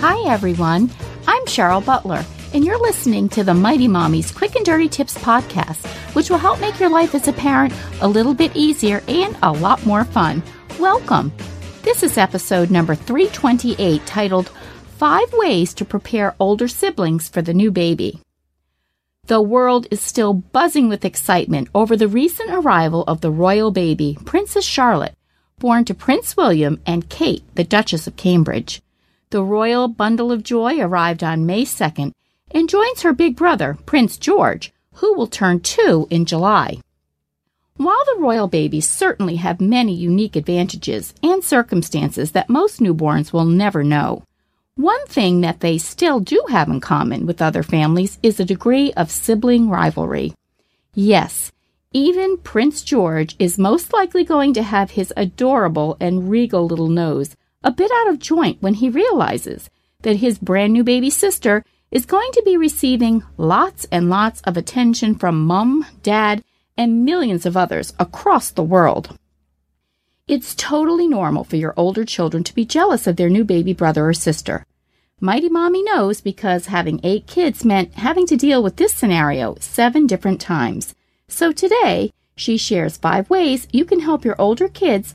Hi, everyone. I'm Cheryl Butler, and you're listening to the Mighty Mommy's Quick and Dirty Tips podcast, which will help make your life as a parent a little bit easier and a lot more fun. Welcome. This is episode number 328 titled Five Ways to Prepare Older Siblings for the New Baby. The world is still buzzing with excitement over the recent arrival of the royal baby, Princess Charlotte, born to Prince William and Kate, the Duchess of Cambridge. The royal bundle of joy arrived on May 2nd and joins her big brother, Prince George, who will turn two in July. While the royal babies certainly have many unique advantages and circumstances that most newborns will never know, one thing that they still do have in common with other families is a degree of sibling rivalry. Yes, even Prince George is most likely going to have his adorable and regal little nose a bit out of joint when he realizes that his brand new baby sister is going to be receiving lots and lots of attention from mum, dad, and millions of others across the world. It's totally normal for your older children to be jealous of their new baby brother or sister. Mighty Mommy knows because having eight kids meant having to deal with this scenario seven different times. So today, she shares five ways you can help your older kids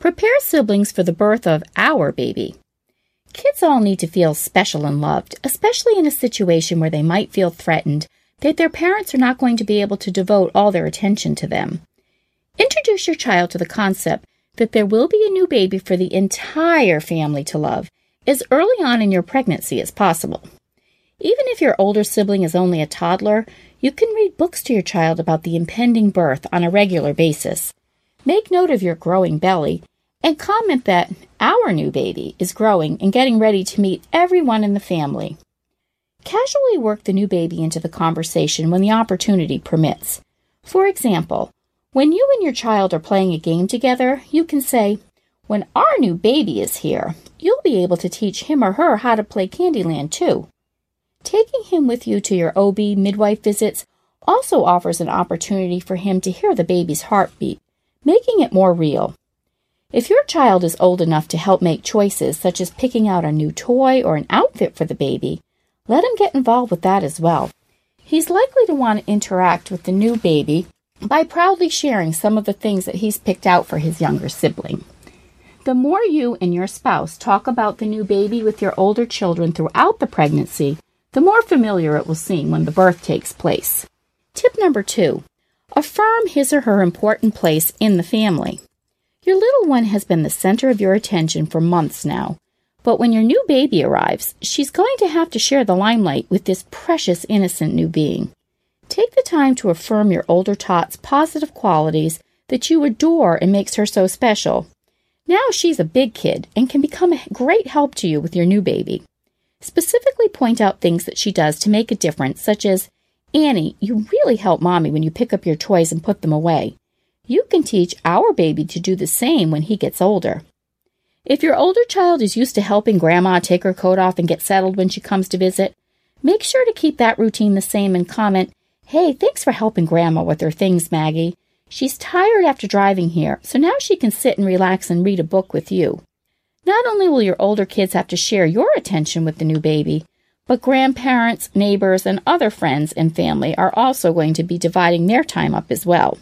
prepare siblings for the birth of our baby. Kids all need to feel special and loved, especially in a situation where they might feel threatened that their parents are not going to be able to devote all their attention to them. Introduce your child to the concept that there will be a new baby for the entire family to love as early on in your pregnancy as possible. Even if your older sibling is only a toddler, you can read books to your child about the impending birth on a regular basis. Make note of your growing belly and comment that our new baby is growing and getting ready to meet everyone in the family. Casually work the new baby into the conversation when the opportunity permits. For example, when you and your child are playing a game together, you can say, When our new baby is here, you'll be able to teach him or her how to play Candyland too. Taking him with you to your OB midwife visits also offers an opportunity for him to hear the baby's heartbeat making it more real. If your child is old enough to help make choices, such as picking out a new toy or an outfit for the baby, let him get involved with that as well. He's likely to want to interact with the new baby by proudly sharing some of the things that he's picked out for his younger sibling. The more you and your spouse talk about the new baby with your older children throughout the pregnancy, the more familiar it will seem when the birth takes place. Tip number two affirm his or her important place in the family. Your little one has been the center of your attention for months now, but when your new baby arrives, she's going to have to share the limelight with this precious, innocent new being. Take the time to affirm your older tot's positive qualities that you adore and makes her so special. Now she's a big kid and can become a great help to you with your new baby. Specifically point out things that she does to make a difference, such as, Annie, you really help mommy when you pick up your toys and put them away. You can teach our baby to do the same when he gets older. If your older child is used to helping grandma take her coat off and get settled when she comes to visit, make sure to keep that routine the same and comment, Hey, thanks for helping grandma with her things, Maggie. She's tired after driving here, so now she can sit and relax and read a book with you. Not only will your older kids have to share your attention with the new baby, but grandparents, neighbors, and other friends and family are also going to be dividing their time up as well.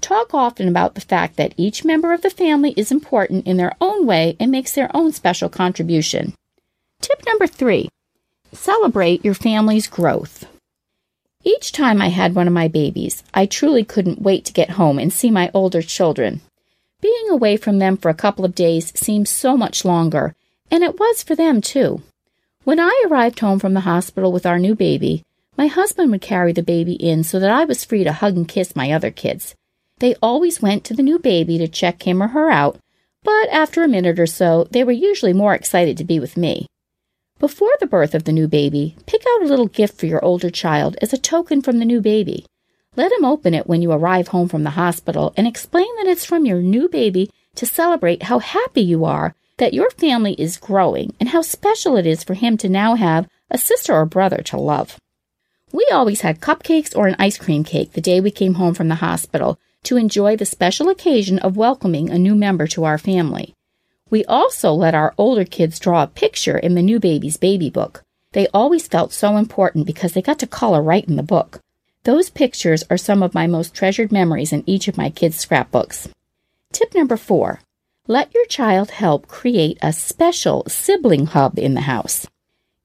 Talk often about the fact that each member of the family is important in their own way and makes their own special contribution. Tip number three celebrate your family's growth. Each time I had one of my babies, I truly couldn't wait to get home and see my older children. Being away from them for a couple of days seemed so much longer, and it was for them too. When I arrived home from the hospital with our new baby, my husband would carry the baby in so that I was free to hug and kiss my other kids. They always went to the new baby to check him or her out, but after a minute or so, they were usually more excited to be with me. Before the birth of the new baby, pick out a little gift for your older child as a token from the new baby. Let him open it when you arrive home from the hospital and explain that it's from your new baby to celebrate how happy you are that your family is growing and how special it is for him to now have a sister or brother to love. We always had cupcakes or an ice cream cake the day we came home from the hospital to enjoy the special occasion of welcoming a new member to our family. We also let our older kids draw a picture in the new baby's baby book. They always felt so important because they got to color right in the book. Those pictures are some of my most treasured memories in each of my kids' scrapbooks. Tip number four let your child help create a special sibling hub in the house.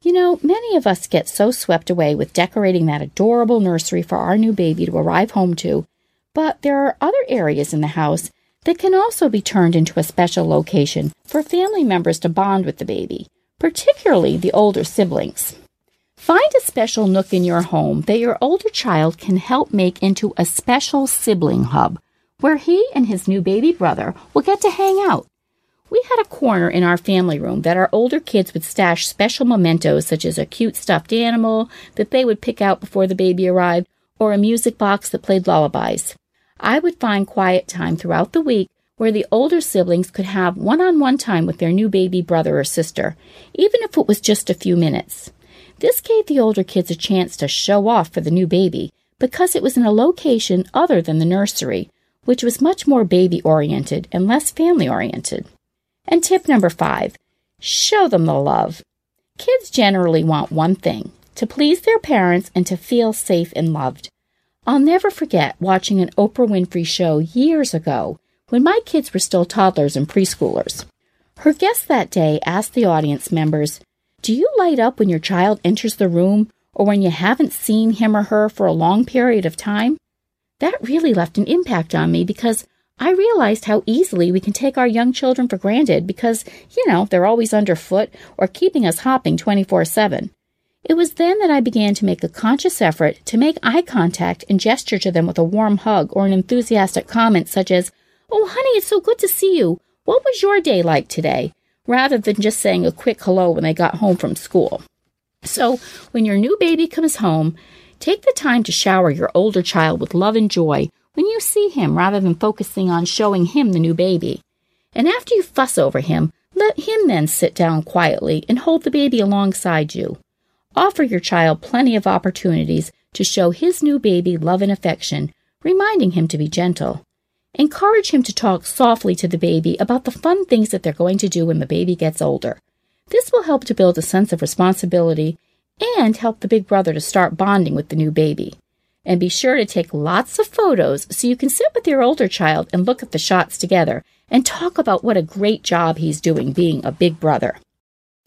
You know, many of us get so swept away with decorating that adorable nursery for our new baby to arrive home to but there are other areas in the house that can also be turned into a special location for family members to bond with the baby, particularly the older siblings. Find a special nook in your home that your older child can help make into a special sibling hub where he and his new baby brother will get to hang out. We had a corner in our family room that our older kids would stash special mementos such as a cute stuffed animal that they would pick out before the baby arrived or a music box that played lullabies. I would find quiet time throughout the week where the older siblings could have one on one time with their new baby brother or sister, even if it was just a few minutes. This gave the older kids a chance to show off for the new baby because it was in a location other than the nursery, which was much more baby oriented and less family oriented. And tip number five show them the love. Kids generally want one thing to please their parents and to feel safe and loved. I'll never forget watching an Oprah Winfrey show years ago when my kids were still toddlers and preschoolers. Her guest that day asked the audience members, Do you light up when your child enters the room or when you haven't seen him or her for a long period of time? That really left an impact on me because I realized how easily we can take our young children for granted because, you know, they're always underfoot or keeping us hopping 24 7. It was then that I began to make a conscious effort to make eye contact and gesture to them with a warm hug or an enthusiastic comment such as, Oh, honey, it's so good to see you. What was your day like today? rather than just saying a quick hello when they got home from school. So, when your new baby comes home, take the time to shower your older child with love and joy when you see him rather than focusing on showing him the new baby. And after you fuss over him, let him then sit down quietly and hold the baby alongside you. Offer your child plenty of opportunities to show his new baby love and affection, reminding him to be gentle. Encourage him to talk softly to the baby about the fun things that they're going to do when the baby gets older. This will help to build a sense of responsibility and help the big brother to start bonding with the new baby. And be sure to take lots of photos so you can sit with your older child and look at the shots together and talk about what a great job he's doing being a big brother.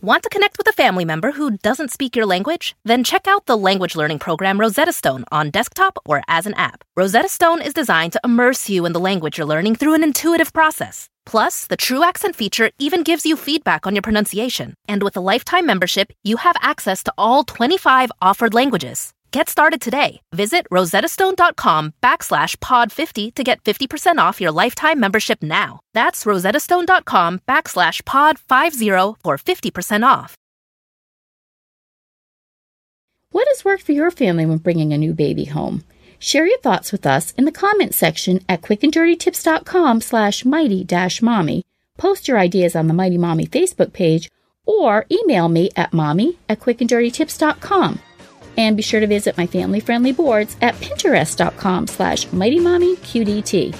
Want to connect with a family member who doesn't speak your language? Then check out the language learning program Rosetta Stone on desktop or as an app. Rosetta Stone is designed to immerse you in the language you're learning through an intuitive process. Plus, the True Accent feature even gives you feedback on your pronunciation. And with a lifetime membership, you have access to all 25 offered languages. Get started today. Visit rosettastone.com backslash pod50 to get 50% off your lifetime membership now. That's rosettastone.com backslash pod50 for 50% off. What has worked for your family when bringing a new baby home? Share your thoughts with us in the comments section at quickanddirtytips.com slash mighty dash mommy. Post your ideas on the Mighty Mommy Facebook page or email me at mommy at quickanddirtytips.com. And be sure to visit my family-friendly boards at pinterest.com slash mightymommyqdt.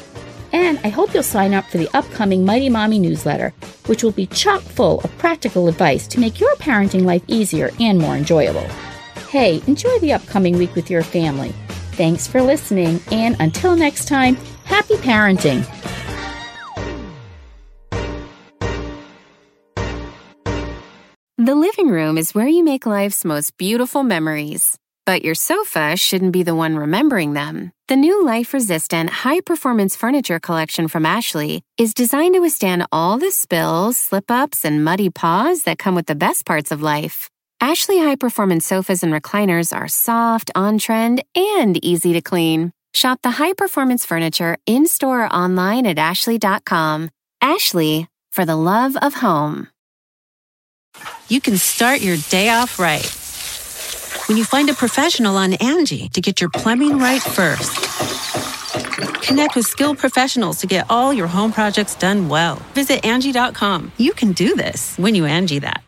And I hope you'll sign up for the upcoming Mighty Mommy newsletter, which will be chock full of practical advice to make your parenting life easier and more enjoyable. Hey, enjoy the upcoming week with your family. Thanks for listening, and until next time, happy parenting. The living room is where you make life's most beautiful memories. But your sofa shouldn't be the one remembering them. The new life resistant, high performance furniture collection from Ashley is designed to withstand all the spills, slip ups, and muddy paws that come with the best parts of life. Ashley high performance sofas and recliners are soft, on trend, and easy to clean. Shop the high performance furniture in store or online at ashley.com. Ashley, for the love of home. You can start your day off right when you find a professional on Angi to get your plumbing right first. Connect with skilled professionals to get all your home projects done well. Visit Angi.com. You can do this when you Angi that.